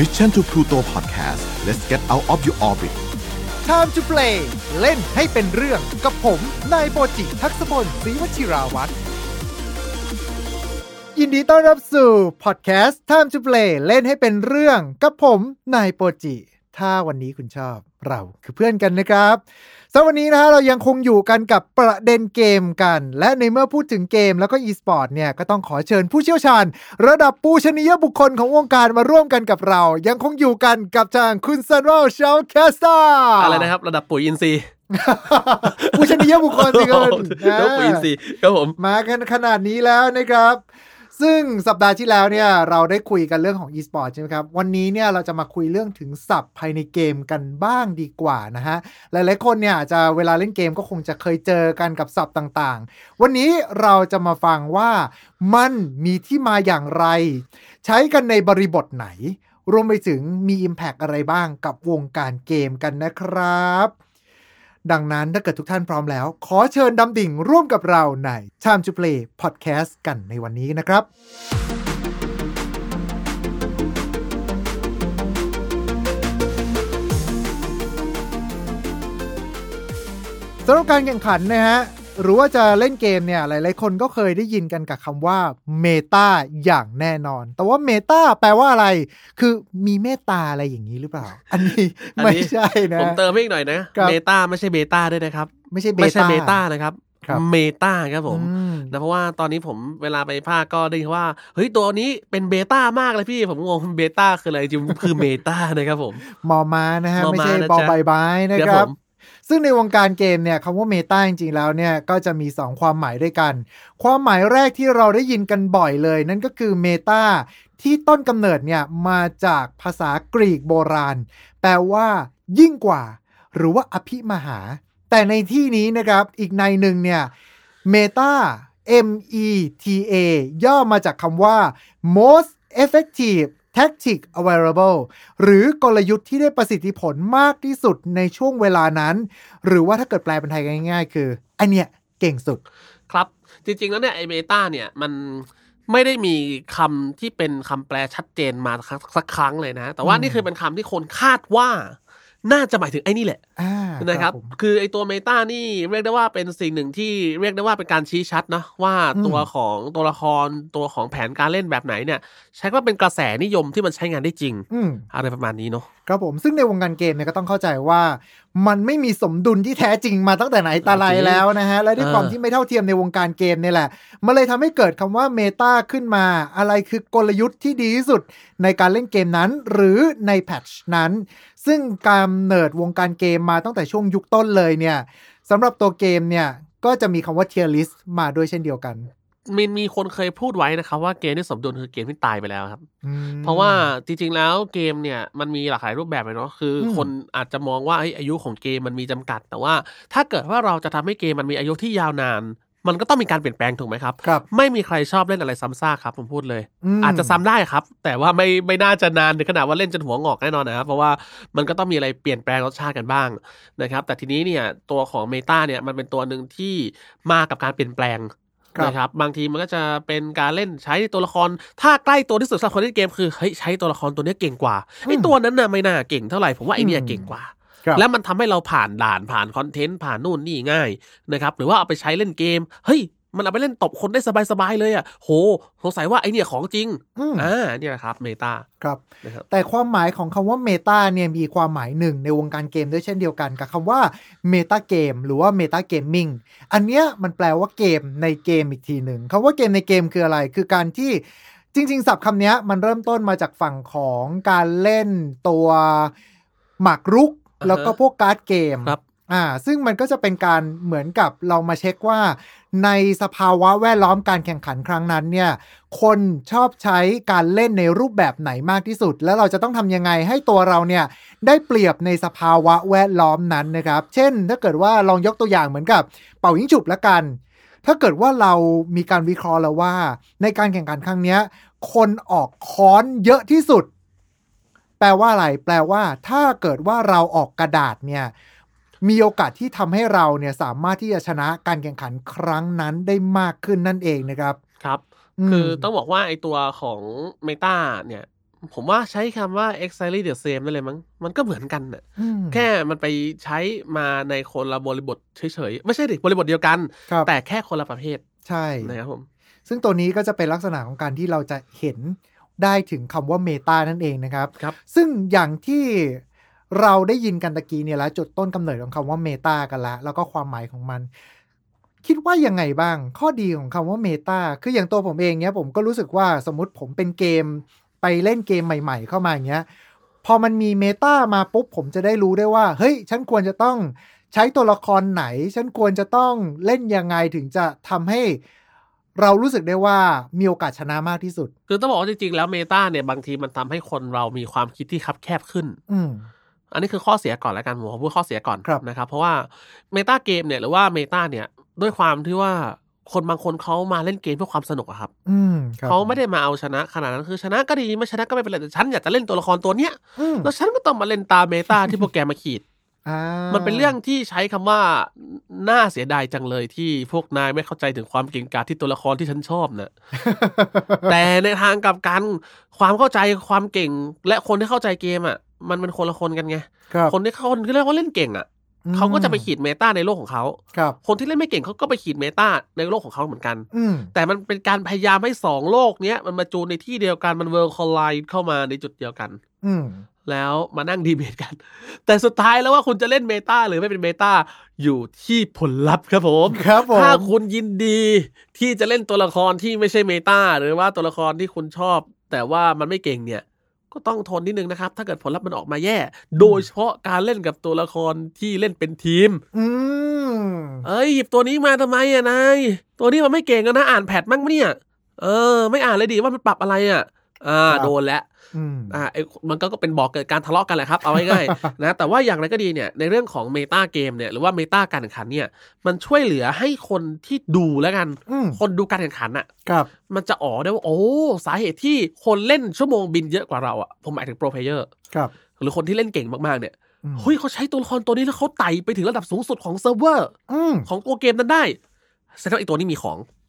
Mission to Pluto Podcast let's get out of your orbit Time to play เล่นให้เป็นเรื่องกับผม นายโปรจิทักษพลศรีวชิราวัตรยินดีต้อนรับสู่พอดแคสต์ Time to play เล่นให้เป็นเรื่องกับผม นายโปรจิ ถ้าวันนี้คุณชอบเราคือเพื่อนกันนะครับ สำหรับวันนี้นะฮะเรายังคงอยู่กันกับประเด็นเกมกัน และในเมื่อพูดถึงเกมแล้วก็ e-sport เนี่ยก็ต้องขอเชิญผู้เชี่ยวชาญ ระดับปูชนียบุคคลของวงการมาร่วมกันกับเรา ยังคงอยู่กันกับทางคุณซันวอลชาวแคสตาอะไรนะครับระดับปุ๋ยอินทรีย์ผู้ชนียบุคคลสิคุณแล้วปุ๋ยอินทรีย์ครับผมมากันขนาดนี้แล้วนะครับ ซึ่งสัปดาห์ที่แล้วเนี่ยเราได้คุยกันเรื่องของ e-sport ใช่ไหมครับ วันนี้เนี่ยเราจะมาคุยเรื่องถึงศัพท์ภายในเกมกันบ้างดีกว่านะฮะ หลายๆคนเนี่ยจะเวลาเล่นเกมก็คงจะเคยเจอกันกับศัพท์ต่างๆ วันนี้เราจะมาฟังว่ามันมีที่มาอย่างไร ใช้กันในบริบทไหน รวมไปถึงมี Impact อะไรบ้างกับวงการเกมกันนะครับ ดังนั้นถ้าเกิดทุกท่านพร้อมแล้ว ขอเชิญดำดิ่งร่วมกับเราใน Time to Play Podcast กันในวันนี้นะครับสำหรับการแข่งขันนะฮะ หรือว่าจะเล่นเกมเนี่ย หลาย ๆ คนก็เคยได้ยินกันกับคำว่า meta อย่างแน่นอน แต่ว่า meta แปลว่าอะไร คือมีเมตตาอะไรอย่างนี้หรือเปล่า อันนี้อันไม่นี้ใช่นะ ผมเติมให้อีกหน่อยนะครับ beta ไม่ใช่ beta ด้วยนะครับ ไม่ใช่เบไม่ใช่ต้า beta นะครับครับ meta ครับผมอืมนะเพราะว่าตอนนี้ผมเวลาไปพากย์ก็ได้ยินว่า เฮ้ยตัวนี้เป็น beta มากเลยพี่ ผมงง beta คืออะไรจริงๆคือ meta นะครับผมมอมานะฮะมอไม่ม้าใช่นะบอจ๊ะใบไม้นะคครัรับบผม ซึ่งในวงการเกมเนี่ยคำว่าเมตาจริงๆแล้วเนี่ยก็จะมี 2 ความหมายด้วยกัน ความหมายแรกที่เราได้ยินกันบ่อยเลย นั่นก็คือเมตาที่ต้นกำเนิดเนี่ยมาจากภาษากรีกโบราณ แปลว่า ยิ่งกว่า หรือว่าอภิมหา แต่ในที่นี้นะครับอีกในหนึ่งเนี่ยเมตา M E T A ย่อมาจากคำว่า most effective tactic available หรือกลยุทธ์ที่ได้ประสิทธิผลมากที่สุดในช่วงเวลานั้น หรือว่าถ้าเกิดแปลเป็นไทยง่าย ๆ คืออันเนี้ยเก่งสุด ครับ จริง ๆ แล้วเนี่ยไอเบต้าเนี่ยมันไม่ได้มีคำที่เป็นคำแปลชัดเจนมาสักครั้งเลยนะ แต่ว่าอืมนี่คือเป็นคำที่คนคาดว่า น่าจะหมายถึงไอ้นี่แหละอ่านะครับผมคือไอตัวเมตานี่เรียกได้ว่าเป็นสิ่งหนึ่งที่เรียกได้ว่าเป็นการชี้ชัดนะว่าอืมตัวของตัวละครตัวของแผนการเล่นแบบไหนเนี่ย ใช้ว่าเป็นกระแสนิยมที่มันใช้งานได้จริงอืมอะไรประมาณนี้เนาะ ครับผมซึ่งในวงการเกมเนี่ยก็ต้องเข้าใจว่ามันไม่มีสมดุลที่แท้จริงมาตั้งแต่ไหนแต่ไรแล้วนะฮะ และด้วยความที่ไม่เท่าเทียมในวงการเกมเนี่ยแหละ มันเลยทำให้เกิดคำว่าเมตาขึ้นมา อะไรคือกลยุทธ์ที่ดีที่สุดในการเล่นเกมนั้น หรือในแพทช์นั้น ซึ่งการเนิร์ดวงการเกมมาตั้งแต่ช่วงยุคต้นเลยเนี่ยสำหรับตัวเกมเนี่ยก็จะมีคำว่า tier list มาด้วยเช่นเดียวกัน มีมีคนเคยพูดไว้นะครับว่าเกมที่สมดุลคือเกมที่ตายไปแล้วครับอืมเพราะว่าจริงๆแล้วเกมเนี่ยมันมีหลากหลายรูปแบบเลยเนาะคืออมคนอาจจะมองว่าเอ้ยอายุของเกมมันมีจำกัด แต่ว่าถ้าเกิดว่าเราจะทำให้เกมมันมีอายุที่ยาวนาน มันก็ต้องมีการเปลี่ยนแปลงถูกไหมครับครับไม่มีใครชอบเล่นอะไรซ้ำซากครับผมพูดเลยมอาจจะซ้ำได้ครับ แต่ว่าไม่ไม่น่าจะนานถึงขนาดว่าเล่นจนหัวงอกแน่นอนนะครับเพราะว่ามันก็ต้องมีอะไรเปลี่ยนแปลงรสชาติกันบ้างนะครับ แต่ทีนี้เนี่ยตัวของเมตาเนี่ยมันเป็นตัวหนึ่งที่มากับการเปลี่ยนแปลงครับ นะครับบางทีมันก็จะเป็นการเล่นใช้ตัวละคร ถ้าใกล้ตัวที่สุดสำหรับคนเล่นเกมคือเฮ้ยใช้ตัวละครตัวเนี้ยเก่งกว่าไอ้ตัวนั้นน่ะไม่น่าเก่งเท่าไหร่ผมว่าไอ้เนี่ยเก่งกว่าครับแล้วมันทำให้เราผ่านด่านผ่านคอนเทนต์ผ่านนู่นนี่ง่ายนะครับหรือว่าเอาไปใช้เล่นเกมเฮ้ย มันเอาไปเล่นตบคนได้สบายๆเลยอะโหสงสัยว่าไอเนี่ยของจริงอืมอ่าเนี่ยแหละครับ metaครับนะครับ แต่ความหมายของคำว่า meta เนี่ยมีความหมายหนึ่งในวงการเกมด้วยเช่นเดียวกันกับคำว่า metagame หรือว่า metagaming อันเนี้ยมันแปลว่าเกมในเกมอีกทีหนึ่งคำว่าเกมในเกมคืออะไร คือการที่จริง ๆ ศัพท์คำเนี้ยมันเริ่มต้นมาจากฝั่งของการเล่นตัวหมากรุกอ่าฮะแล้วก็พวกการ์ดเกมครับอ่า ซึ่งมันก็จะเป็นการเหมือนกับเรามาเช็คว่า ในสภาวะแวดล้อมการแข่งขันครั้งนั้นเนี่ยคนชอบใช้การเล่นในรูปแบบไหนมากที่สุด แล้วเราจะต้องทำยังไงให้ตัวเราเนี่ยได้เปรียบในสภาวะแวดล้อมนั้นนะครับ เช่น ถ้าเกิดว่าลองยกตัวอย่างเหมือนกับเป่ายิงฉุบละกัน ถ้าเกิดว่าเรามีการวิเคราะห์แล้วว่า ในการแข่งขันครั้งนี้คนออกค้อนเยอะที่สุด แปลว่าอะไร แปลว่า ถ้าเกิดว่าเราออกกระดาษเนี่ย มีโอกาสที่ทำให้เราเนี่ยสามารถที่จะชนะการแข่งขันครั้งนั้นได้มากขึ้นนั่นเองนะครับ ครับมคือต้องบอกว่าไอตัวของเมตาเนี่ย ผมว่าใช้คำว่า exactly the same ได้เลยมั้ง มันก็เหมือนกันน่ะอืมแค่มันไปใช้มาในคนละบริบทเฉยๆ ไม่ใช่ดิบริบทเดียวกันครับแต่แค่คนละประเภท ใช่นะครับผม ซึ่งตัวนี้ก็จะเป็นลักษณะของการที่เราจะเห็นได้ถึงคำว่าเมตานั่นเองนะครับครับซึ่งอย่างที่ เราได้ยินกันตะกี้เนี่ยแล้วจุดต้นกำเนิดของคำว่าเมตากันละแล้วก็ความหมายของมัน คิดว่ายังไงบ้าง ข้อดีของคำว่าเมตาคืออย่างตัวผมเองเนี่ยผมก็รู้สึกว่าสมมติผมเป็นเกมไปเล่นเกมใหม่ ๆ เข้ามาอย่างเงี้ยพอมันมีเมตามาปุ๊บผมจะได้รู้ได้ว่า เฮ้ย ฉันควรจะต้องใช้ตัวละครไหน ฉันควรจะต้องเล่นยังไงถึงจะทำให้เรารู้สึกได้ว่ามีโอกาสชนะมากที่สุด คือต้องบอกว่าจริงๆ แล้วเมตาเนี่ยบางทีมันทำให้คนเรามีความคิดที่คับแคบขึ้น อืม อันนี้คือข้อเสียก่อนแล้วกันผมขอพูดข้อเสียก่อนครับนะครับ เพราะว่าเมตาเกมเนี่ยหรือว่าเมตาเนี่ยด้วยความที่ว่าคนบางคนเขามาเล่นเกมเพื่อความสนุกอะครับอืมครับเขาไม่ได้มาเอาชนะขนาดนั้นคือชนะก็ดีไม่ชนะก็ไม่เป็นไรแต่ฉันอยากจะเล่นตัวละครตัวเนี้ยอืมแล้วฉันก็ต้องมาเล่นตามเมตาที่พวกแกมาขีดอ่ามันเป็นเรื่องที่ใช้คำว่าน่าเสียดายจังเลยที่พวกนายไม่เข้าใจถึงความเก่งกาจที่ตัวละครที่ฉันชอบนะแต่ในทางกลับกันความเข้าใจความเก่งและคนที่เข้าใจเกมอะ มันเป็นคนละคนกันไงครับ คนที่เขาคนที่เรียกว่าเล่นเก่งอะอืมเขาก็จะไปขีด meta ในโลกของเขาครับ คนที่เล่นไม่เก่งเขาก็ไปขีด meta ในโลกของเขาเหมือนกัน อืมแต่มันเป็นการพยายามให้สองโลกเนี้ยมันมาจูนในที่เดียวกันมัน world collide เข้ามาในจุดเดียวกัน อืมแล้วมานั่งดีเบตกัน แต่สุดท้ายแล้วว่าคุณจะเล่น meta หรือไม่เป็น meta อยู่ที่ผลลัพธ์ครับผม ครับผมถ้าคุณยินดีที่จะเล่นตัวละครที่ไม่ใช่เมตาหรือว่าตัวละครที่คุณชอบ แต่ว่ามันไม่เก่งเนี่ย ก็ต้องทนนิดนึงนะครับ ถ้าเกิดผลลัพธ์มันออกมาแย่ โดยเฉพาะการเล่นกับตัวละครที่เล่นเป็นทีม อืมเอ้ยหยิบตัวนี้มาทำไมอะนาย ตัวนี้มันไม่เก่งอะนะ อ่านแพทมั้งปะเนี่ย เออ ไม่อ่านเลยดีว่ามันปรับอะไรอะ อ่าโดนแล้วอืมอ่าไอ้มันก็เป็นบอกเกิดการทะเลาะกันแหละครับเอาง่ายๆนะแต่ว่าอย่างไรก็ดีเนี่ยในเรื่องของเมตาเกมเนี่ยหรือว่าเมตาการแข่งขันเนี่ยมันช่วยเหลือให้คนที่ดูแล้วกันอืมคนดูการแข่งขันอะครับมันจะอ๋อได้ว่าโอ้สาเหตุที่คนเล่นชั่วโมงบินเยอะกว่าเราอะผมหมายถึง pro player ครับหรือคนที่เล่นเก่งมากๆเนี่ยอืมเฮ้ยเขาใช้ตัวละครตัวนี้แล้วเขาไต่ไปถึงระดับสูงสุดของเซิร์ฟเวอร์อืมของตัวเกมนั้นได้แสดงว่าไอ้ตัวนี้มีของอืม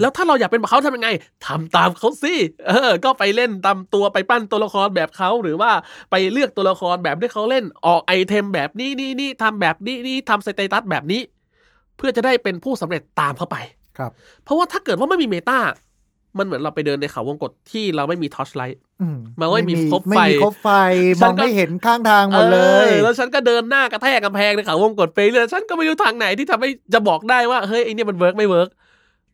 แล้วถ้าเราอยากเป็นแบบเขาทำยังไงทำตามเขาสิเออ ก็ไปเล่นตามตัวไปปั้นตัวละครแบบเขาหรือว่าไปเลือกตัวละครแบบที่เขาเล่นออก item แบบนี้นี่นี่ทำแบบนี้นี่ทำ status แบบนี้ เพื่อจะได้เป็นผู้สำเร็จตามเขาไป ครับ เพราะว่าถ้าเกิดว่าไม่มี meta มันเหมือนเราไปเดินในเขาวงกตที่เราไม่มี torchlight อืมมันไม่มีครบไฟไม่มีครบไฟฉัมอนงก็ไม่เห็นข้างทางหมดเลยออแล้วฉันก็เดินหน้ากระแทกกำแพงในเขาวงกตไปเรื่อยฉันก็ไม่รู้ทางไหนที่ทำให้จะบอกได้ว่าเฮ้ยไอเนี่ยมัน work ไม่ work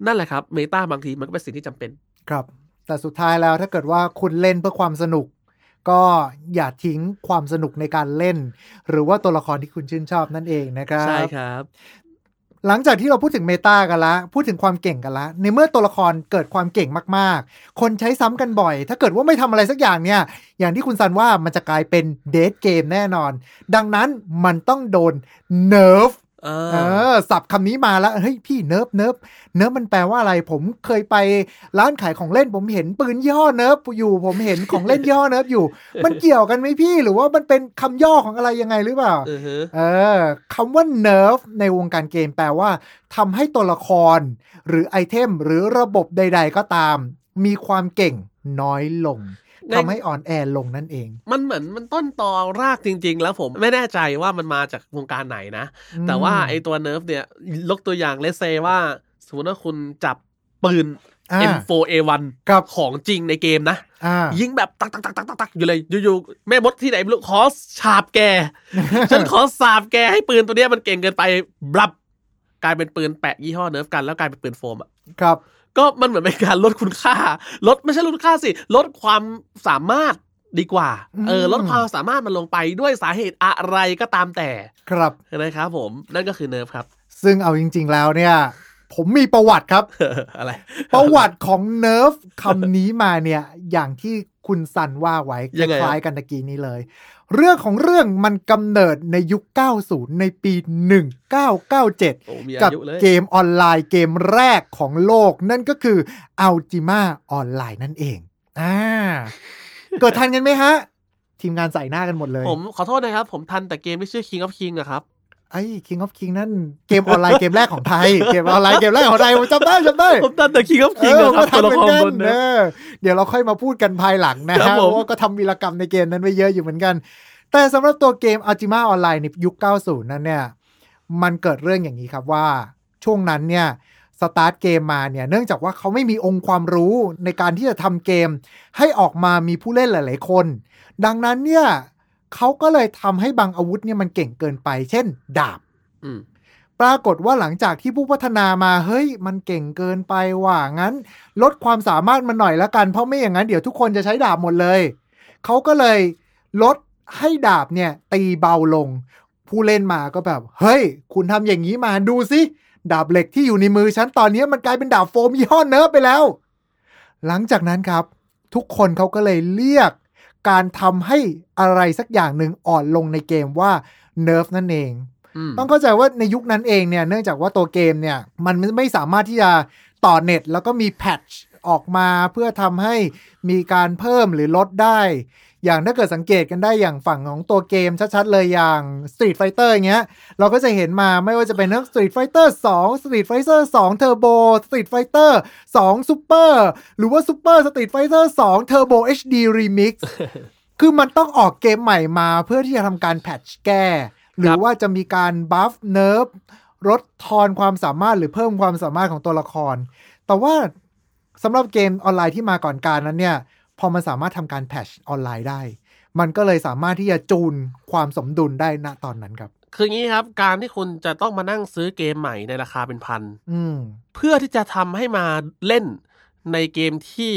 นั่นแหละครับ meta บางทีมันก็เป็นสิ่งที่จำเป็น ครับ แต่สุดท้ายแล้วถ้าเกิดว่าคุณเล่นเพื่อความสนุก ก็อย่าทิ้งความสนุกในการเล่น หรือว่าตัวละครที่คุณชื่นชอบนั่นเองนะครับใช่ครับ หลังจากที่เราพูดถึง meta กันละ พูดถึงความเก่งกันละ ในเมื่อตัวละครเกิดความเก่งมากๆ คนใช้ซ้ำกันบ่อย ถ้าเกิดว่าไม่ทำอะไรสักอย่างเนี่ย อย่างที่คุณซันว่ามันจะกลายเป็น dead game แน่นอน ดังนั้นมันต้องโดน nerf เอเอออศัพท์คำนี้มาแล้วเฮ้ยพี่ nerf nerf nerf มันแปลว่าอะไร ผมเคยไปร้านขายของเล่นผมเห็นปืนยี่ห้อ Nerf อยู่ผมเห็นของเล่นยี่ห้อ Nerf อยู่ มันเกี่ยวกันไหมพี่ หรือว่ามันเป็นคำย่อของอะไรยังไงหรือเปล่าอือฮึเออคำว่า nerf ในวงการเกมแปลว่าทำให้ตัวละคร หรือ item หรือระบบใด ๆ ก็ตาม มีความเก่งน้อยลง ทำให้อ่อนแอลงนั่นเอง มันเหมือนมันต้นตอรากจริง ๆ แล้วผมไม่แน่ใจว่ามันมาจากวงการไหนนะ แต่ว่าไอตัว nerf เนี่ยยกตัวอย่าง let's say ว่า สมมติว่าคุณจับปืนอ่า M4A1 ครับของจริงในเกมนะอ่ายิงแบบตักตักตักตักตักตักอยู่เลย อยู่ๆ แม่มดที่ไหนไม่รู้ขอสาบแก ฉันขอสาบแกให้ปืนตัวเนี้ยมันเก่งเกินไปบลับ กลายเป็นปืนแปะยี่ห้อ Nerf กันแล้วกลายเป็นปืนโฟมอะ ครับ ก็มันเหมือนเป็นการลดคุณค่า ลดไม่ใช่ลดคุณค่าสิ ลดความสามารถดีกว่า เอออืมลดความสามารถมันลงไปด้วยสาเหตุอะไรก็ตามแต่ ครับนะครับผม นั่นก็คือ nerf ครับ ซึ่งเอาจริง ๆ แล้วเนี่ย ผมมีประวัติครับ อะไร ประวัติของ nerf คำนี้มาเนี่ย อย่างที่ คุณซันว่าไว้คยังไงล้ายๆกันตะกี้นี้เลย เรื่องของเรื่องมันกำเนิดในยุค 90 ในปี 1997โอ้มีอากับยุเลยเกมออนไลน์เกมแรกของโลก นั่นก็คือ Ultima Online นั่นเอง อ่า เกิดทันกันไหมฮะ ทีมงานใส่หน้ากันหมดเลย ผมขอโทษนะครับ ผมทันแต่เกมที่ชื่อ King of King อะครับ ไอ้ King of King นั่นเกมออนไลน์เกมแรกของไทย เกมออนไลน์เกมแรกของไทยผมจำได้จำได้ผมตันแต่คิงครับคิงเออนะครับก็ตัวทำละเหมืคอนกันรบนเอนะอเดี๋ยวเราค่อยมาพูดกันภายหลังนะครัฮะบผมเพราะว่าก็ทำวีรกรรมในเกมนั้นไว้เยอะอยู่เหมือนกัน แต่สำหรับตัวเกม Ultima Online ในยุค 90 นั้นเนี่ย มันเกิดเรื่องอย่างนี้ครับว่า ช่วงนั้นเนี่ยสตาร์ทเกมมาเนี่ยเนื่องจากว่าเขาไม่มีองค์ความรู้ในการที่จะทำเกม ให้ออกมามีผู้เล่นหลาย ๆ คน ดังนั้นเนี่ย เขาก็เลยทำให้บางอาวุธเนี่ยมันเก่งเกินไป เช่น ดาบอืมปรากฏว่าหลังจากที่ผู้พัฒนามาเฮ้ย มันเก่งเกินไปว่างั้น ลดความสามารถมันหน่อยละกัน เพราะไม่อย่างนั้นเดี๋ยวทุกคนจะใช้ดาบหมดเลยเขาก็เลยลดให้ดาบเนี่ย ตีเบาลง ผู้เล่นมาก็แบบ เฮ้ย คุณทำอย่างนี้มาดูสิดาบเหล็กที่อยู่ในมือฉันตอนนี้มันกลายเป็นดาบโฟมยี่ห้อเนิร์ฟไปแล้ว หลังจากนั้นครับ ทุกคนเขาก็เลยเรียก การทำให้อะไรสักอย่างหนึ่งอ่อนลงในเกมว่าเนิร์ฟนั่นเองอืมต้องเข้าใจว่าในยุคนั้นเองเนี่ย เนื่องจากว่าตัวเกมเนี่ย มันไม่สามารถที่จะต่อเน็ต แล้วก็มีแพทช์ออกมาเพื่อทำให้มีการเพิ่มหรือลดได้ อย่างถ้าเกิดสังเกตกันได้อย่างฝั่งของตัวเกมชัดๆเลยอย่าง Street Fighter อย่างเงี้ย เราก็จะเห็นมาไม่ว่าจะเป็นเรื่อง Street Fighter 2 Street Fighter 2 Turbo Street Fighter 2 Super หรือว่า Super Street Fighter 2 Turbo HD Remix คือมันต้องออกเกมใหม่มาเพื่อที่จะทำการ patch แก้ หรือว่าจะมีการ buff nerf ลดทอนความสามารถหรือเพิ่มความสามารถของตัวละคร แต่ว่าสำหรับเกมออนไลน์ที่มาก่อนการนั้นเนี่ย พอมันสามารถทำการ patch ออนไลน์ได้ มันก็เลยสามารถที่จะจูนความสมดุลได้ณตอนนั้นครับ คืองี้ครับ การที่คุณจะต้องมานั่งซื้อเกมใหม่ในราคาเป็นพันอืมเพื่อที่จะทำให้มาเล่นในเกมที่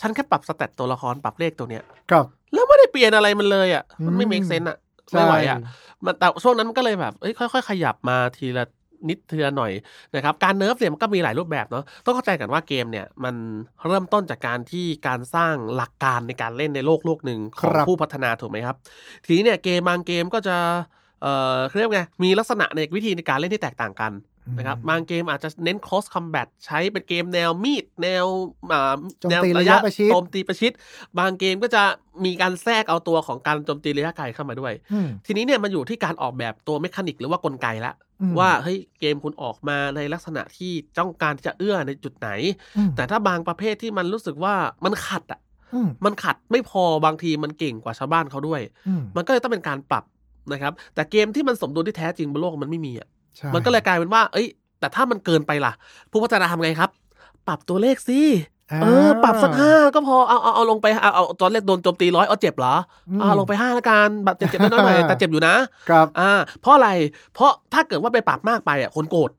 ฉันแค่ปรับ stat ตัวละครปรับเลขตัวเนี้ยครับ แล้วไม่ได้เปลี่ยนอะไรมันเลยอะ มันไม่อืม make sense อะ ไม่ไหวอะใช่มันแต่ช่วงนั้นมันก็เลยแบบเอ้ยค่อย ๆ ขยับมาทีละ นิดทีละหน่อยนะครับการ nerf เนี่ยมันก็มีหลายรูปแบบเนาะต้องเข้าใจกันว่าเกมเนี่ยมันเริ่มต้นจากการที่การสร้างหลักการในการเล่นในโลกโลกหนึ่งของครับผู้พัฒนาถูกไหมครับ ทีนี้เนี่ยเกมบางเกมก็จะเอ่อเขาเรียกไงมีลักษณะในวิธีในการเล่นที่แตกต่างกัน นะครับบางเกมอาจจะเน้น close combat ใช้เป็นเกมแนวมีด แนวอ่าโจมแนวตีระยะประชิดโจมตีประชิด บางเกมก็จะมีการแทรกเอาตัวของการโจมตีระยะไกลเข้ามาด้วยอืมทีนี้เนี่ยมันอยู่ที่การออกแบบตัวเมคานิกหรือว่ากลไกละอืมว่าเฮ้ยเกมคุณออกมาในลักษณะที่ต้องการที่จะเอื้อในจุดไหนอืมแต่ถ้าบางประเภทที่มันรู้สึกว่ามันขัดอะอืมมันขัดไม่พอบางทีมันเก่งกว่าชาวบ้านเขาด้วยอืมมันก็เลยต้องเป็นการปรับนะครับ แต่เกมที่มันสมดุลที่แท้จริงบนโลกมันไม่มีอะ ใช่มันก็เลยกลายเป็นว่า เอ้ย แต่ถ้ามันเกินไปล่ะ ผู้พัฒนาทำไงครับ ปรับตัวเลขสิเออ ปรับสักห้าก็พอเอาเอาเอาลงไปเอาเอาตอนแรกโดนโจมตีร้อยเอาเจ็บเหรอมเอาลงไปห้าละกันบาดเจ็บเจ็บน้อยๆหน่อยแต่เจ็บอยู่นะครับ อ่า เพราะอะไรเพราะถ้าเกิดว่าไปปรับมากไปอะคนโกรธ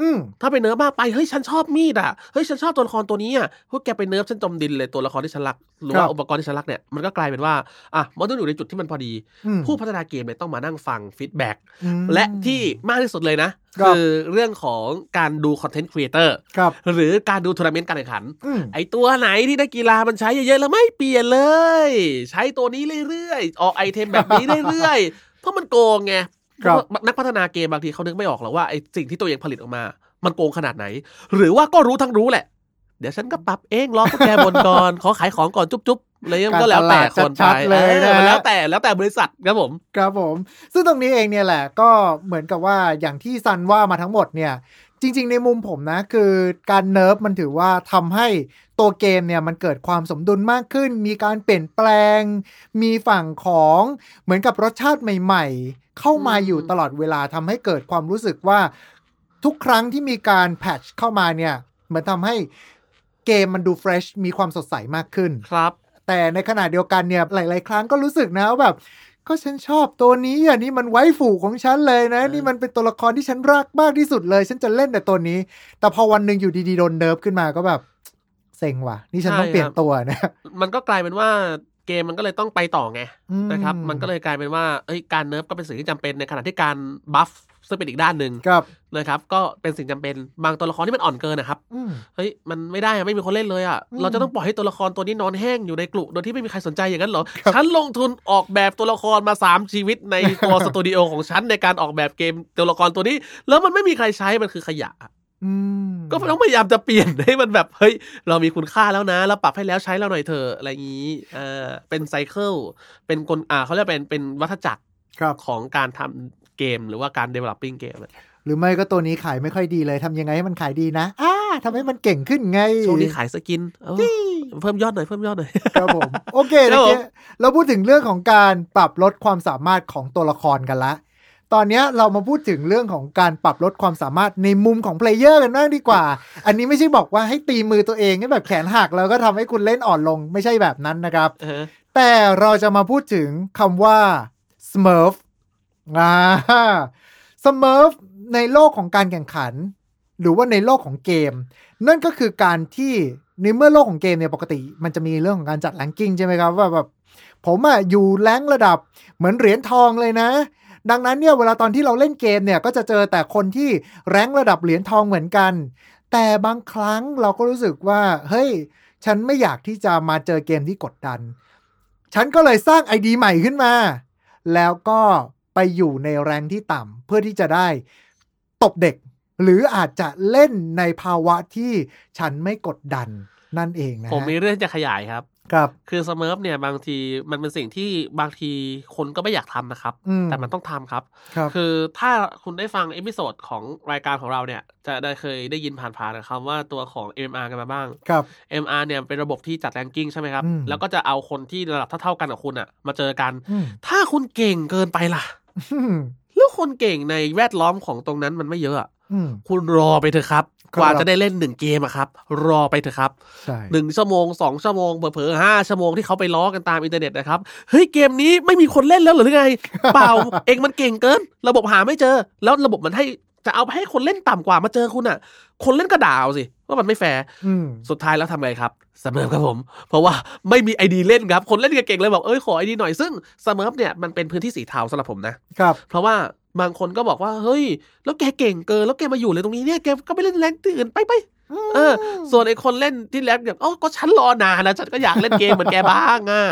อืมถ้าไป nerf มากไปเฮ้ยฉันชอบมีดอะเฮ้ยฉันชอบตัวละครตัวนี้อะพวกแกไป nerf ฉันจมดินเลยตัวละครที่ฉันรักหรือว่าครับอุปกรณ์ที่ฉันรักเนี่ยมันก็กลายเป็นว่าอะมันต้องอยู่ในจุดที่มันพอดีอืมผู้พัฒนาเกมเนี่ยต้องมานั่งฟัง feedback อืมและที่มากที่สุดเลยนะครับคือเรื่องของการดู content creator ครับหรือการดูทัวร์นาเมนต์การแข่งขันอืมไอตัวไหนที่นักกีฬามันใช้เยอะๆแล้วไม่เปลี่ยนเลย ใช้ตัวนี้เรื่อยๆออก item แบบนี้เรื่อยๆเพราะมันโกงไงครับเพราะ นักพัฒนาเกมบางทีเขานึกไม่ออกหรอกว่าไอสิ่งที่ตัวเองผลิตออกมา มันโกงขนาดไหน หรือว่าก็รู้ทั้งรู้แหละ เดี๋ยวฉันก็ปรับเองรอพวกแกบนก่อน ขอขายของก่อนจุ๊บๆอะไรเงี้ยมันก็แล้วแต่คนไปการตลาดชัดๆเลยนะออแล้วแต่แล้วแต่บริษัทครับผมครับผม ซึ่งตรงนี้เองเนี่ยแหละ ก็เหมือนกับว่าอย่างที่ซันว่ามาทั้งหมดเนี่ย จริง ๆ ในมุมผมนะ คือการเนิร์ฟมันถือว่าทำให้ตัวเกมเนี่ยมันเกิดความสมดุลมากขึ้น มีการเปลี่ยนแปลง มีฝั่งของเหมือนกับรสชาติใหม่ๆ เข้ามาอืมอยู่ตลอดเวลาทำให้เกิดความรู้สึกว่าทุกครั้งที่มีการ patch เข้ามาเนี่ยเหมือนทำให้เกมมันดู fresh มีความสดใสมากขึ้นครับ แต่ในขณะเดียวกันเนี่ยหลาย ๆ ครั้งก็รู้สึกนะว่าแบบก็ฉันชอบตัวนี้อะนี่มันไวฟูของฉันเลยนะเออนี่มันเป็นตัวละครที่ฉันรักมากที่สุดเลย ฉันจะเล่นแต่ตัวนี้ แต่พอวันหนึ่งอยู่ดีๆโดน nerf ขึ้นมาก็แบบเซ็งว่ะ นี่ฉันต้องเปลี่ยนตัวนะ มันก็กลายเป็นว่า เกมมันก็เลยต้องไปต่อไงอืมนะครับ มันก็เลยกลายเป็นว่าเอ้ยการ nerf ก็เป็นสิ่งที่จำเป็นในขณะที่การบัฟซึ่งเป็นอีกด้านหนึ่งครับนะครับ ก็เป็นสิ่งจำเป็นบางตัวละครที่มันอ่อนเกินนะครับอืมเฮ้ยมันไม่ได้อะไม่มีคนเล่นเลยอะอืมเราจะต้องปล่อยให้ตัวละครตัวนี้นอนแห้งอยู่ในกลุ่โดยที่ไม่มีใครสนใจอย่างนั้นเหรอครับฉันลงทุนออกแบบตัวละครมาสามชีวิตในตัวสตูดิโอของฉันในการออกแบบเกมตัวละครตัวนี้ แล้วมันไม่มีใครใช้มันคือขยะอืม ก็ต้องพยายามจะเปลี่ยนให้มันแบบเฮ้ยเรามีคุณค่าแล้วนะ เราปรับให้แล้วใช้เราหน่อยเถอะอะไรอย่างนี้เออเป็นไซเคิลเป็นกลอ่าเขาเรียกเป็นเป็นวัฏจักรครับของการทำเกมหรือว่าการ developing เกมอะหรือไม่ก็ตัวนี้ขายไม่ค่อยดีเลยทำยังไงให้มันขายดีนะอ่าทำให้มันเก่งขึ้นไงช่วงนี้ขายสกินเออเพิ่มยอดหน่อยเพิ่มยอดหน่อยครับผมโอเคนะครับผมเมื่อกี๊เราพูดถึงเรื่องของการปรับลดความสามารถของตัวละครกันละ ตอนเนี้ยเรามาพูดถึงเรื่องของการปรับลดความสามารถในมุมของ player กันบ้างดีกว่า อันนี้ไม่ใช่บอกว่าให้ตีมือตัวเองให้แบบแขนหักแล้วก็ทำให้คุณเล่นอ่อนลงไม่ใช่แบบนั้นนะครับเออแต่เราจะมาพูดถึงคำว่า smurf อ่า smurf ในโลกของการแข่งขัน หรือว่าในโลกของเกม นั่นก็คือการที่ในเมื่อโลกของเกมเนี่ยปกติ มันจะมีเรื่องของการจัดแรงกิ้งใช่ไหมครับว่าแบบผมอะอยู่แรงระดับเหมือนเหรียญทองเลยนะ ดังนั้นเนี่ยเวลาตอนที่เราเล่นเกมเนี่ยก็จะเจอแต่คนที่แรงระดับเหรียญทองเหมือนกัน แต่บางครั้งเราก็รู้สึกว่าเฮ้ยฉันไม่อยากที่จะมาเจอเกมที่กดดัน ฉันก็เลยสร้าง ID ใหม่ขึ้นมา แล้วก็ไปอยู่ในแรงก์ที่ต่ำเพื่อที่จะได้ตบเด็ก หรืออาจจะเล่นในภาวะที่ฉันไม่กดดันนั่นเองนะฮะผมมีเรื่องจะขยายครับ ครับ คือ smurf เนี่ยบางทีมันเป็นสิ่งที่บางทีคนก็ไม่อยากทำนะครับ อืมแต่มันต้องทำครับ ครับ คือถ้าคุณได้ฟัง episode ของรายการของเราเนี่ย จะได้เคยได้ยินผ่านๆนะครับว่าตัวของ MMR กันมาบ้าง ครับ MR เนี่ยเป็นระบบที่จัดแรงกิ้งใช่ไหมครับ อืม แล้วก็จะเอาคนที่ระดับเท่าๆกันกับคุณอะมาเจอกัน อืมถ้าคุณเก่งเกินไปล่ะอืมแล้วคนเก่งในแวดล้อมของตรงนั้นมันไม่เยอะอะอืมคุณรอไปเถอะครับครับ กว่าจะได้เล่นหนึ่งเกมอะครับ รอไปเถอะครับใช่หนึ่งชั่วโมงสองชั่วโมงเผลอๆห้าชั่วโมงที่เขาไปล้อกันตามอินเทอร์เน็ตนะครับเฮ้ยเกมนี้ไม่มีคนเล่นแล้วเหรือไง เปล่าเองมันเก่งเกิน ระบบหาไม่เจอ แล้วระบบมันให้จะเอาไปให้คนเล่นต่ำกว่ามาเจอคุณอะคนเล่นก็ด่าเอาสิว่ามันไม่แฟร์อืมสุดท้ายแล้วทำไงครับ smurf ครับผม เพราะว่าไม่มี ID เล่นครับ คนเล่นเก่งๆเลยบอกเอ้ยขอ ID หน่อยซึ่ง smurf เนี่ยมันเป็นพื้นที่สีเทาสำหรับผมนะครับ เพราะว่า บางคนก็บอกว่าเฮ้ย แล้วแกเก่งเกินแล้วแกมาอยู่เลยตรงนี้เนี่ยแกก็ไปเล่น rank ที่อื่นไปไปเออ ส่วนไอ้คนเล่นที่ rank แบบอ๋อก็ฉันรอนานนะฉันก็อยากเล่นเกมเหมือนแกบ้างอะ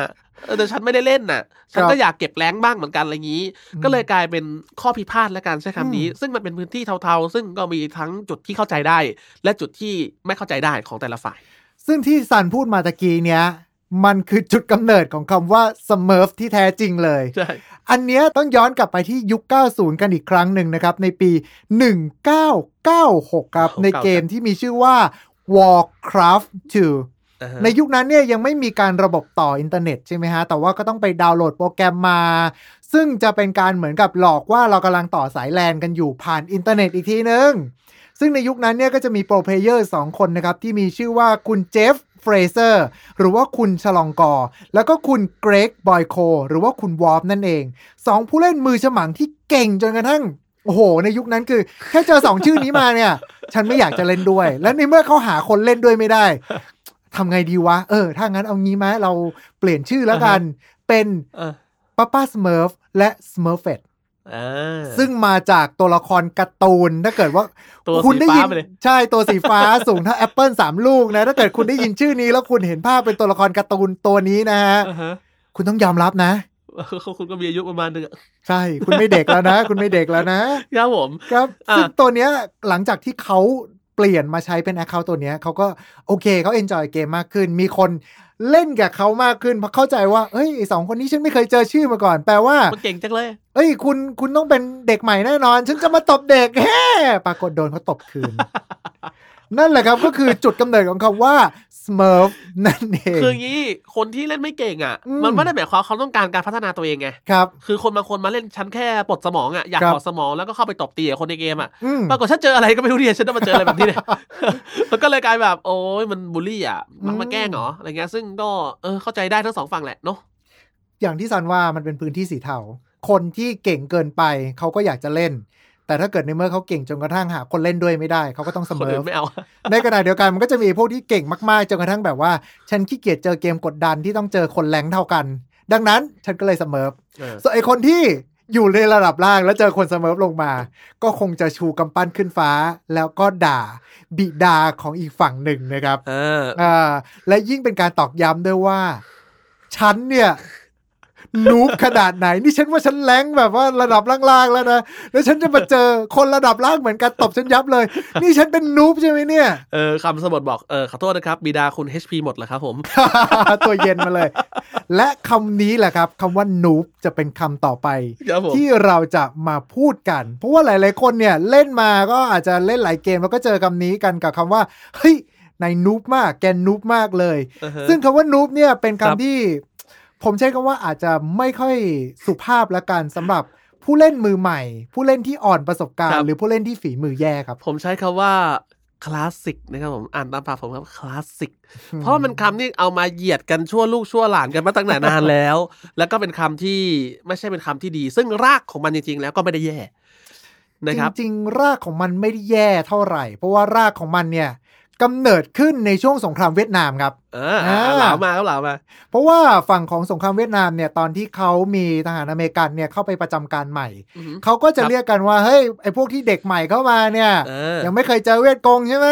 เออแต่ฉันไม่ได้เล่นน่ะ ฉันก็อยากเก็บแรงบ้างเหมือนกันอะไรอย่างนี้อืมก็เลยกลายเป็นข้อพิพาทและการใช้คำนี้อืมซึ่งมันเป็นพื้นที่เทาๆ ซึ่งก็มีทั้งจุดที่เข้าใจได้ และจุดที่ไม่เข้าใจได้ของแต่ละฝ่าย ซึ่งที่ซันพูดมาตะกี้เนี้ย มันคือจุดกำเนิดของคำว่า smurf ที่แท้จริงเลย ใช่ อันเนี้ยต้องย้อนกลับไปที่ยุค 90 กันอีกครั้งหนึ่งนะครับ ในปี 1996 ครับโอ้ในเกมที่มีชื่อว่า Warcraft 2อ่าฮะในยุคนั้นเนี่ยยังไม่มีการระบบต่ออินเทอร์เน็ตใช่ไหมฮะ แต่ว่าก็ต้องไปดาวน์โหลดโปรแกรมมา ซึ่งจะเป็นการเหมือนกับหลอกว่าเรากำลังต่อสายแลนกันอยู่ผ่านอินเทอร์เน็ตอีกทีนึง ซึ่งในยุคนั้นเนี่ยก็จะมีโปรเพลเยอร์สองคนนะครับ ที่มีชื่อว่าคุณเจฟเฟ รเซอร์หรือว่าคุณฉลองกอ แล้วก็คุณเกรกบอยโค หรือว่าคุณวอร์ฟนั่นเองสองผู้เล่นมือฉมังที่เก่งจนกระทั่งโอ้โห ในยุคนั้นคือแค่เจอสองชื่อนี้มาเนี่ย ฉันไม่อยากจะเล่นด้วย และในเมื่อเขาหาคนเล่นด้วยไม่ได้ทำไงดีวะ เออ ถ้างั้นเอางี้ไหมเราเปลี่ยนชื่อแล้วกัน เป็นเออ Papa Smurf และ Smurfette อ่า ซึ่งมาจากตัวละครการ์ตูนถ้าเกิดว่าคุณได้ยินตัวสีฟ้าไปเลยใช่ตัวสีฟ้าสูงเท่าแอปเปิลสามลูกนะ ถ้าเกิดคุณได้ยินชื่อนี้แล้วคุณเห็นภาพเป็นตัวละครการ์ตูนตัวนี้นะฮะอ่าฮะคุณต้องยอมรับนะคุณก็มีอายุประมาณหนึงอะใช่ คุณไม่เด็กแล้วนะ คุณไม่เด็กแล้วนะครับผม ครับอะซึ่งตัวเนี้ยหลังจากที่เขา เปลี่ยนมาใช้เป็น Account ตัวเนี้ยเขาก็โอเคเขาเอนจอยเกมมากขึ้น มีคนเล่นกับเขามากขึ้นเพราะเข้าใจว่าเฮ้ยไอ้สองคนนี้ฉันไม่เคยเจอชื่อมาก่อน แปลว่ามันเก่งจังเลยเอ้ยคุณคุณต้องเป็นเด็กใหม่แน่นอน ฉันจะมาตบเด็กแฮ่ปรากฏโดนเขาตบคืน นั่นแหละครับก็คือจุดกำเนิดของคำว่า smurf นั่นเองคืออย่างนี้คนที่เล่นไม่เก่งอะอืมมันไม่ได้หมายความเขาต้องการการพัฒนาตัวเองไงครับคือคนบางคนมาเล่นชั้นแค่ปลดสมองอะอยากครับปลดสมองแล้วก็เข้าไปตบตีกับคนในเกมอะอืมปรากฏฉันเจออะไรก็ไม่รู้เนี่ยฉันต้องมาเจออะไรแบบนี้เนี่ยมันก็เลยกลายแบบ โอ้ยมันบูลลี่อะมันมาแกล้งเหรออะไรเงี้ยซึ่งก็เออเข้าใจได้ทั้งสองฝั่งแหละเนาะอย่างที่ซันว่ามันเป็นพื้นที่สีเทาคนที่เก่งเกินไปเขาก็อยากจะเล่น แต่ถ้าเกิดในเมื่อเขาเก่งจนกระทั่งหาคนเล่นด้วยไม่ได้เขาก็ต้องเสคนมอื่อนไม่เอาในขณะเดียวกันมันก็จะมีพวกที่เก่งมากๆจนกระทั่งแบบว่า ฉันขี้เกียจเจอเกมกดดันที่ต้องเจอคนแรงเท่ากัน ดังนั้นฉันก็เลยเสมอเออส่วนไอคนที่อยู่ในระดับล่างแล้วเจอคนเสมอลงมา ก็คงจะชูกำปั้นขึ้นฟ้า แล้วก็ด่าบิดาของอีกฝั่งหนึ่งนะครับเอออ่าและยิ่งเป็นการตอกย้ำด้วยว่า ฉันเนี่ย นูบขนาดไหน นี่ฉันว่าฉันแรงแบบว่าระดับล่างๆแล้วนะ แล้วฉันจะมาเจอคนระดับล่างเหมือนกันตบฉันยับเลย นี่ฉันเป็นนูบใช่ไหมเนี่ย เออคำสะบัดบอกเออขอโทษนะครับ บิดาคุณ HP หมดแล้วครับผม ตัวเย็นมาเลย และคำนี้แหละครับคำว่านูบจะเป็นคำต่อไปครับผมที่เราจะมาพูดกัน เพราะว่าหลาย ๆ คนเนี่ยเล่นมาก็อาจจะเล่นหลายเกมแล้วก็เจอคำนี้กันกับคำว่าเฮ้ยนายนูบมากแกนูบมากเลยอือฮะซึ่งคำว่านูบเนี่ยเป็นครับคำที่ ผมใช้คำว่าอาจจะไม่ค่อยสุภาพละกันสำหรับผู้เล่นมือใหม่ ผู้เล่นที่อ่อนประสบการณ์หรือผู้เล่นที่ฝีมือแย่ครับ ผมใช้คำว่าคลาสสิกนะครับผมอ่านตามปากผมครับคลาสสิกเพราะมันคำที่เอามาเหยียดกันชั่วลูกชั่วหลานกันมาตั้งแต่นานแล้ว แล้วก็เป็นคำที่ไม่ใช่เป็นคำที่ดี ซึ่งรากของมันจริงๆแล้วก็ไม่ได้แย่นะครับ จริงๆ รากของมันไม่ได้แย่เท่าไหร่ เพราะว่ารากของมันเนี่ย กำเนิดขึ้นในช่วงสงครามเวียดนามครับเอออ่าอ่าเหลามาครับเหลามา เพราะว่าฝั่งของสงครามเวียดนามเนี่ยตอนที่เขามีทหารอเมริกันเนี่ยเข้าไปประจำการใหม่อือหือเขาก็จะครับเรียกกันว่าเฮ้ยไอพวกที่เด็กใหม่เข้ามาเนี่ยเออยังไม่เคยเจอเวียดกงใช่ไหม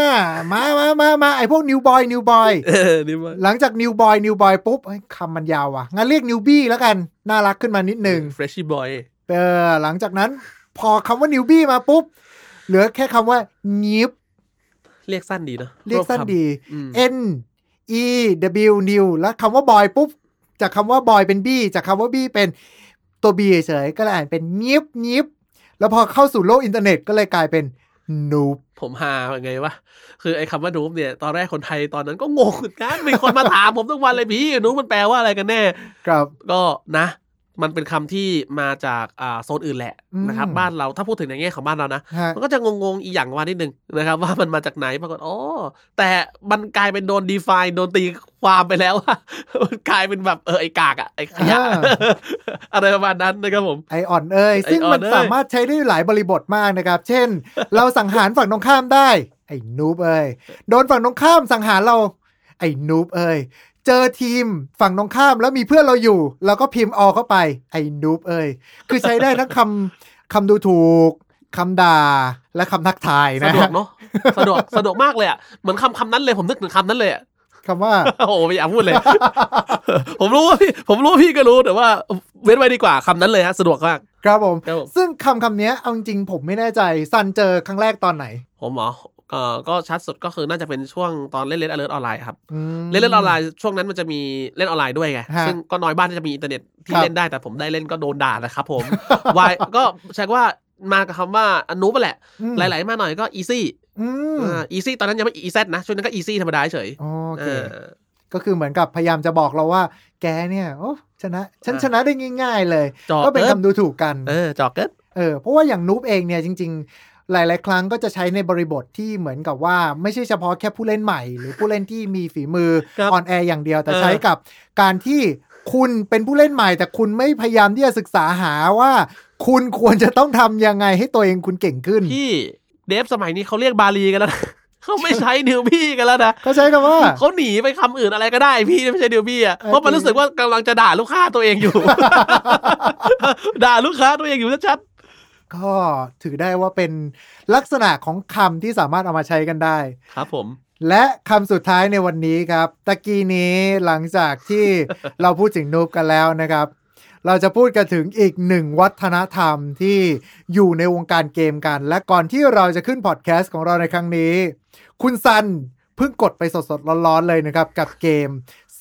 มามามามาไอพวก new boy new boy เออนี่มันหลังจาก new boy new boy ปุ๊บเอ้ยคำมันยาวว่ะงั้นเรียก newbie แล้วกันน่ารักขึ้นมานิดหนึ่ง freshy boy เออหลังจากนั้น พอคำว่า newbie มาปุ๊บเหลือแค่คำว่า newb เรียกสั้นดีเนอะเรียกสั้นวบคำดีอืม N E W new แล้วคำว่าบอยปุ๊บ จากคำว่าบอยเป็นบี้จากคำว่าบี้เป็นตัว B เฉยๆก็เลยอ่านเป็นยิบยิบแล้วพอเข้าสู่โลกอินเทอร์เน็ตก็เลยกลายเป็นนูบผมหาไงวะ คือไอ้คำว่านูบเนี่ย ตอนแรกคนไทยตอนนั้นก็งงเหมือนกันมีคนมาถามผมทุกวันเลยพี่นูบมันแปลว่าอะไรกันแน่ ครับ ก็นะ มันเป็นคำที่มาจากอ่าโซนอื่นแหละอืมนะครับบ้านเราถ้าพูดถึงในแง่ของบ้านเรานะฮะมันก็จะงงๆอีอย่างว่านิดนึงนะครับว่ามันมาจากไหนปรากฏอ๋อแต่มันกลายเป็นโดน define โดนตีความไปแล้วว่ามันกลายเป็นแบบเออไอ้กากอะไอ้ขยะอะไรประมาณนั้นนะครับผมไออ่อนเอ้ยไอ้ซึ่งอ่อนมันเอ้ยสามารถใช้ได้หลายบริบทมากนะครับ เช่น เราสังหารฝั่งตรงข้ามได้ไอ้นูบเอ้ยโดนฝั่งตรงข้ามสังหารเราไอ้นูบเอ้ย เจอทีมฝั่งตรงข้ามแล้วมีเพื่อนเราอยู่ แล้วก็พิมพ์ออเข้าไป ไอ้นูบเอ้ยคือใช้ได้ทั้งคำคำดูถูกคำด่าและคำทักทายสะนะดวกเนาะสะดวกสะดวกมากเลยอะเหมือนคำคำนั้นเลยผมนึกถึงคำนั้นเลยอะคำว่า โอ้โหไม่อยากพูดเลย ผมรู้ว่าพี่ผมรู้ว่าพี่ก็รู้แต่ว่าเว้นไว้ดีกว่าคำนั้นเลยฮะสะดวกมากครับผมครับผมซึ่งคำคำนี้เอาจริงๆผมไม่แน่ใจซันเจอครั้งแรกตอนไหน ผมเหรอ เอ่อก็ชัดสุดก็คือน่าจะเป็นช่วงตอนเล่นเล่นอเลิร์ออนไลน์ครับอืมเล่นเล่นออนไลน์ช่วงนั้นมันจะมีเล่นออนไลน์ด้วยไงฮะซึ่งก็น้อยบ้านที่จะมีอินเทอร์เน็ตที่ครับเล่นได้แต่ผมได้เล่นก็โดนด่านะครับผมวายก็ใช้ว่ามากับคำว่าอนุปแหละอืมหลาย ๆ มาหน่อยก็อีซี่อืมอีซี่ตอนนั้นยังไม่อีซนะ ช่วงนั้นก็อีซี่ธรรมดาเฉยโอเคเออก็คือเหมือนกับพยายามจะบอกเราว่า แกเนี่ยโอ้ชนะ ฉันอ่าชนะได้ง่าย ๆ เลยจอกก็เป็นเอิ้นคำดูถูกกัน เออจอกเกิดเออเพราะว่าอย่างนูบเองเนี่ยจริง ๆ หลาย ๆ ครั้งก็จะใช้ในบริบทที่เหมือนกับว่า ไม่ใช่เฉพาะแค่ผู้เล่นใหม่ หรือผู้เล่นที่มีฝีมือครับออนแอร์อย่างเดียวแต่เออใช้กับการที่คุณเป็นผู้เล่นใหม่แต่คุณไม่พยายามที่จะศึกษาหาว่า คุณควรจะต้องทำยังไงให้ตัวเองคุณเก่งขึ้นพี่เดฟสมัยนี้เขาเรียกบาลีกันแล้วนะเขาไม่ใช้ newbie กันแล้วนะก็ใช้คำว่าเขาหนีไปคำอื่นอะไรก็ได้พี่ไม่ใช่ newbie อะเออเพราะมันรู้สึกว่ากำลังจะด่าลูกค้าตัวเองอยู่ ด่าลูกค้าตัวเองอยู่ชัด ก็ถือได้ว่าเป็นลักษณะของคำที่สามารถเอามาใช้กันได้ๆครับผม และคำสุดท้ายในวันนี้ครับ ตะกี้นี้หลังจากที่เราพูดถึงนูบกันแล้วนะครับ เราจะพูดกันถึงอีกหนึ่งวัฒนธรรมที่อยู่ในวงการเกมกัน และก่อนที่เราจะขึ้นพอดแคสต์ของเราในครั้งนี้ คุณซันเพิ่งกดไปสดๆร้อนๆเลยนะครับ กับเกม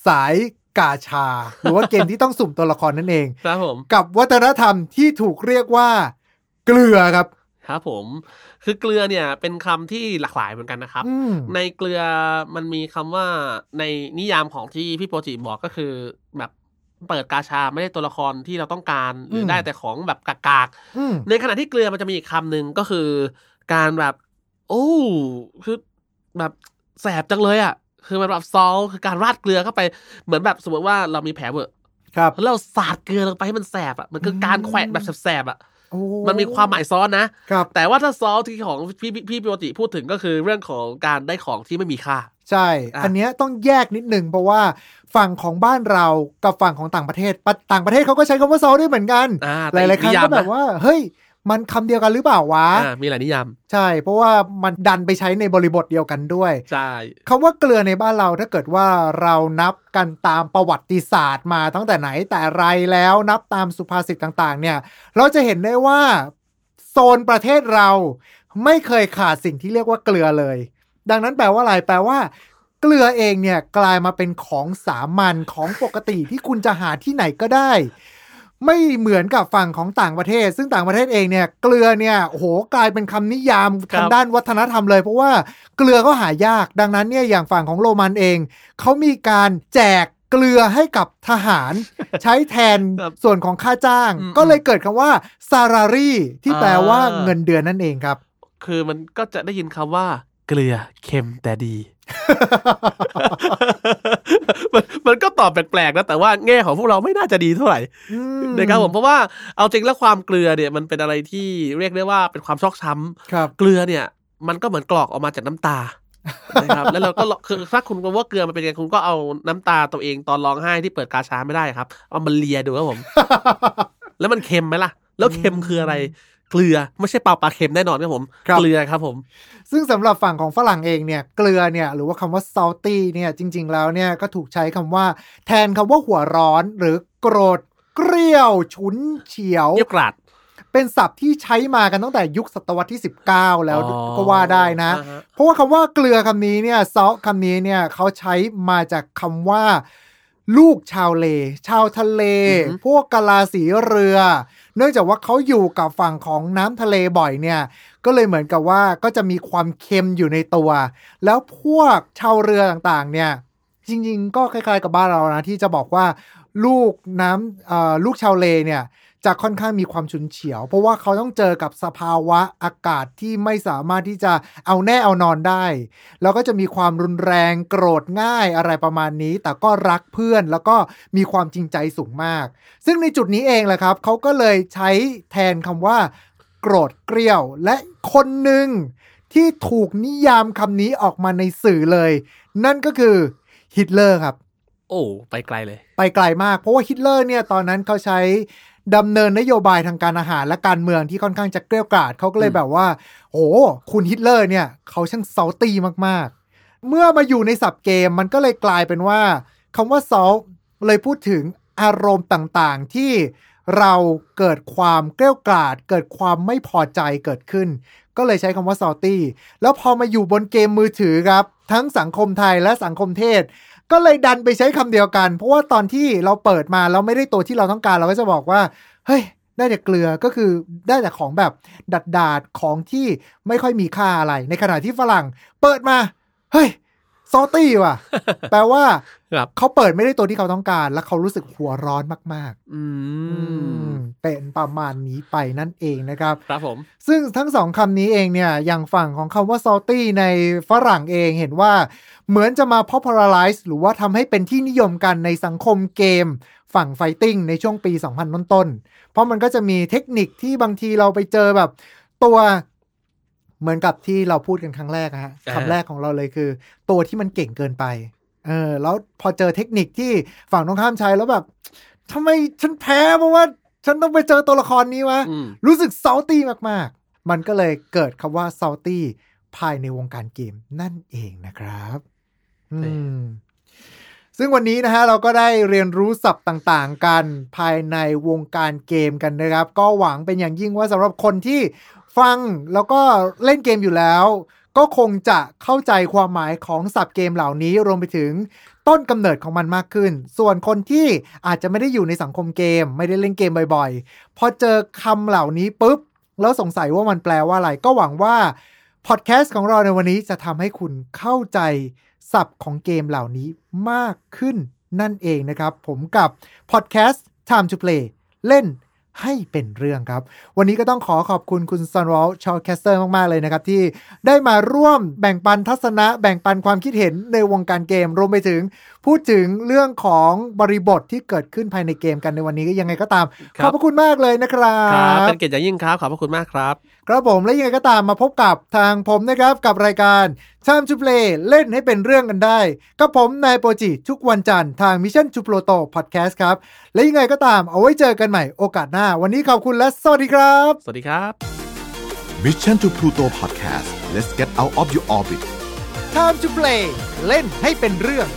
สายกาชา หรือว่าเกมที่ต้องสุ่มตัวละครนั่นเอง ครับผม กับวัฒนธรรมที่ถูกเรียกว่า เกลือครับครับผมคือเกลือเนี่ยเป็นคำที่หลากหลายเหมือนกันนะครับอืมในเกลือมันมีคำว่าในนิยามของที่พี่โปรจิบอกก็คือแบบเปิดกาชาไม่ได้ตัวละครที่เราต้องการหรืออมได้แต่ของแบบกากอืมๆในขณะที่เกลือมันจะมีอีกคำหนึ่งก็คือ การแบบ โอ้คือแบบแสบจังเลยอะ คือมันแบบซอลคือการราดเกลือเข้าไปเหมือนแบบสมมติว่าเรามีแผลเวอะครับแล้วเราสาดเกลือลงไปให้มันแสบอะมันคือการแขวะแบบแสบๆอะโอ้ มันมีความหมายซ้อนนะครับแต่ว่าถ้าซอลที่ของพี่พี่พี่ปกติพูดถึงก็คือเรื่องของการได้ของที่ไม่มีค่า ใช่อะอันเนี้ยต้องแยกนิดหนึ่งเพราะว่าฝั่งของบ้านเรากับฝั่งของต่างประเทศปะต่างประเทศเขาก็ใช้คำว่าซอลด้วยเหมือนกันอ่าหแต่ลายๆครั้งนิมก็แบบนะว่าเฮ้ย มันคำเดียวกันหรือเปล่าวะอ่ามีหลายนิยาม ใช่ เพราะว่ามันดันไปใช้ในบริบทเดียวกันด้วย ใช่คำว่าเกลือในบ้านเราถ้าเกิดว่าเรานับกันตามประวัติศาสตร์มาตั้งแต่ไหนแต่ไรแล้วนับตามสุภาษิตต่างๆ เนี่ย เราจะเห็นได้ว่าโซนประเทศเราไม่เคยขาดสิ่งที่เรียกว่าเกลือเลย ดังนั้นแปลว่าอะไรแปลว่าเกลือเองเนี่ยกลายมาเป็นของสามัญของปกติที่คุณจะหาที่ไหนก็ได้ ไม่เหมือนกับฝั่งของต่างประเทศ ซึ่งต่างประเทศเองเนี่ยเกลือเนี่ยโอ้โหกลายเป็นคำนิยามทางด้านวัฒนธรรมเลย เพราะว่าเกลือก็หายาก ดังนั้นเนี่ยอย่างฝั่งของโรมันเองเขามีการแจกเกลือให้กับทหาร ใช้แทนครับส่วนของค่าจ้างอืมก็เลยเกิดคำว่า salary ที่แปลว่าอ่าเงินเดือนนั่นเองครับ คือมันก็จะได้ยินคำว่า เกลือเค็มแต่ดีมันมันก็ตอบแปลกๆนะแต่ว่าแง่ของพวกเราไม่น่าจะดีเท่าไหร่อืมนะครับผมเพราะว่าเอาจริงแล้วความเกลือเนี่ยมันเป็นอะไรที่เรียกได้ว่าเป็นความชอกช้ำครับเกลือเนี่ย มันก็เหมือนกรอกออกมาจากน้ำตานะครับแล้วเราก็ลองคือถ้าคุณรู้ว่าเกลือมันเป็นยังไงคุณก็เอาน้ำตาตัวเองตอนร้องไห้ที่เปิดกาชาไม่ได้ครับ เอามาเลียดูครับผม แล้วมันเค็มไหมล่ะ แล้วเค็มคืออะไร เกลือไม่ใช่เปล่าปลาเค็มแน่นอนครับผมครับเกลือครับผม ซึ่งสำหรับฝั่งของฝรั่งเองเนี่ย เกลือเนี่ยหรือว่าคำว่า salty เนี่ยจริง ๆ แล้วเนี่ยก็ถูกใช้คำว่า แทนคำว่าหัวร้อนหรือโกรธเกรี้ยว ฉุนเฉียวเยี่ยวกราดเป็นศัพท์ที่ใช้มากันตั้งแต่ยุคศตวรรษที่ 19 แล้วอ๋อก็ว่าได้นะอ่าฮะเพราะว่าคำว่าเกลือคำนี้เนี่ยซอคำนี้เนี่ยเขาใช้มาจากคำว่า ลูกชาวเล ชาวทะเล พวกกะลาสีเรือ เนื่องจากว่าเขาอยู่กับฝั่งของน้ำทะเลบ่อยเนี่ย ก็เลยเหมือนกับว่าก็จะมีความเค็มอยู่ในตัว แล้วพวกชาวเรือต่างๆ เนี่ย จริง ๆ ก็คล้าย ๆ กับบ้านเรานะที่จะบอกว่าลูกน้ำลูกชาวเลเนี่ย จะค่อนข้างมีความฉุนเฉียว เพราะว่าเขาต้องเจอกับสภาวะอากาศที่ไม่สามารถที่จะเอาแน่เอานอนได้ แล้วก็จะมีความรุนแรงโกรธง่ายอะไรประมาณนี้ แต่ก็รักเพื่อนแล้วก็มีความจริงใจสูงมาก ซึ่งในจุดนี้เองแหละครับเขาก็เลยใช้แทนคำว่า โกรธเกรี้ยว และคนหนึ่งที่ถูกนิยามคำนี้ออกมาในสื่อเลย นั่นก็คือฮิตเลอร์ครับ โอ้ ไปไกลเลย ไปไกลมาก เพราะว่าฮิตเลอร์เนี่ยตอนนั้นเขาใช้ ดำเนินนโยบายทางการทหารและการเมืองที่ค่อนข้างจะเกรี้ยวกราดเขาก็เลยอืมแบบว่า โอ้คุณฮิตเลอร์เนี่ยเขาช่าง salty มากๆ เมื่อมาอยู่ในศัพท์เกมมันก็เลยกลายเป็นว่าคำว่าเซาเลยพูดถึงอารมณ์ต่างๆที่เราเกิดความเกรี้ยวกราดเกิดความไม่พอใจเกิดขึ้น ก็เลยใช้คำว่า salty แล้วพอมาอยู่บนเกมมือถือครับ ทั้งสังคมไทยและสังคมเทศ ก็เลยดันไปใช้คำเดียวกัน เพราะว่าตอนที่เราเปิดมาเราไม่ได้ตัวที่เราต้องการเราก็จะบอกว่า เฮ้ย ได้แต่เกลือก็คือได้แต่ของแบบดัดดาดของที่ไม่ค่อยมีค่าอะไร ในขณะที่ฝรั่ง เปิดมา เฮ้ย ซอตี้ว่ะ แปลว่าครับเขาเปิดไม่ได้ตัวที่เขาต้องการ และเขารู้สึกหัวร้อนมากอืๆอืมมเป็นประมาณนี้ไปนั่นเองนะครับ ครับผม ซึ่งทั้งสองคำนี้เองเนี่ย อย่างฝั่งของคำว่า salty ในฝรั่งเองเห็นว่า เหมือนจะมา popularize หรือว่าทำให้เป็นที่นิยมกันในสังคมเกม ฝั่งไฟติ้งในช่วงปี 2000 ต้นๆ เพราะมันก็จะมีเทคนิคที่บางทีเราไปเจอแบบ ตัว เหมือนกับที่เราพูดกันครั้งแรกอะฮะอ่าคำแรกของเราเลยคือ ตัวที่มันเก่งเกินไปเออแล้วพอเจอเทคนิคที่ฝั่งตรงข้ามใช้แล้วแบบทำไมฉันแพ้เพราะว่า ฉันต้องไปเจอตัวละครนี้วะอืมรู้สึก salty มากๆ มันก็เลยเกิดคำว่า salty ภายในวงการเกมนั่นเองนะครับอืมซึ่งวันนี้นะฮะเราก็ได้เรียนรู้ศัพท์ต่างๆ กันภายในวงการเกมกันนะครับ ก็หวังเป็นอย่างยิ่งว่าสำหรับคนที่ ฟังแล้วก็เล่นเกมอยู่แล้ว ก็คงจะเข้าใจความหมายของศัพท์เกมเหล่านี้รวมไปถึงต้นกำเนิดของมันมากขึ้น ส่วนคนที่อาจจะไม่ได้อยู่ในสังคมเกม ไม่ได้เล่นเกมบ่อยๆ พอเจอคำเหล่านี้ปุ๊บ แล้วสงสัยว่ามันแปลว่าอะไร ก็หวังว่าพอดแคสต์ของเราในวันนี้จะทำให้คุณเข้าใจศัพท์ของเกมเหล่านี้มากขึ้นนั่นเองนะครับ ผมกับพอดแคสต์ Time to Play เล่น ให้เป็นเรื่องครับ วันนี้ก็ต้องขอขอบคุณคุณซันวอลชอลแคสเตอร์มาก ๆ เลยนะครับ ที่ได้มาร่วมแบ่งปันทัศนะ แบ่งปันความคิดเห็นในวงการเกม รวมไปถึงพูดถึงเรื่องของบริบทที่เกิดขึ้นภายในเกมกันในวันนี้ก็ยังไงก็ตาม ขอบพระคุณมากเลยนะครัครับบเป็นเกียรติอย่างยิ่งครับ ขอบพระคุณมากครับ ครับผมและยังไงก็ตามมาพบกับทางผมนะครับกับรายการ Time to Play เล่นให้เป็นเรื่องกันได้ กับผมนายโปรจิทุกวันจันทร์ทาง Mission to Pluto Podcast ครับ และยังไงก็ตามเอาไว้เจอกันใหม่โอกาสหน้า วันนี้ขอบคุณและสวัสดีครับ สวัสดีครับ Mission to Pluto Podcast let's get out of your orbit Time to Play เล่นให้เป็นเรื่อง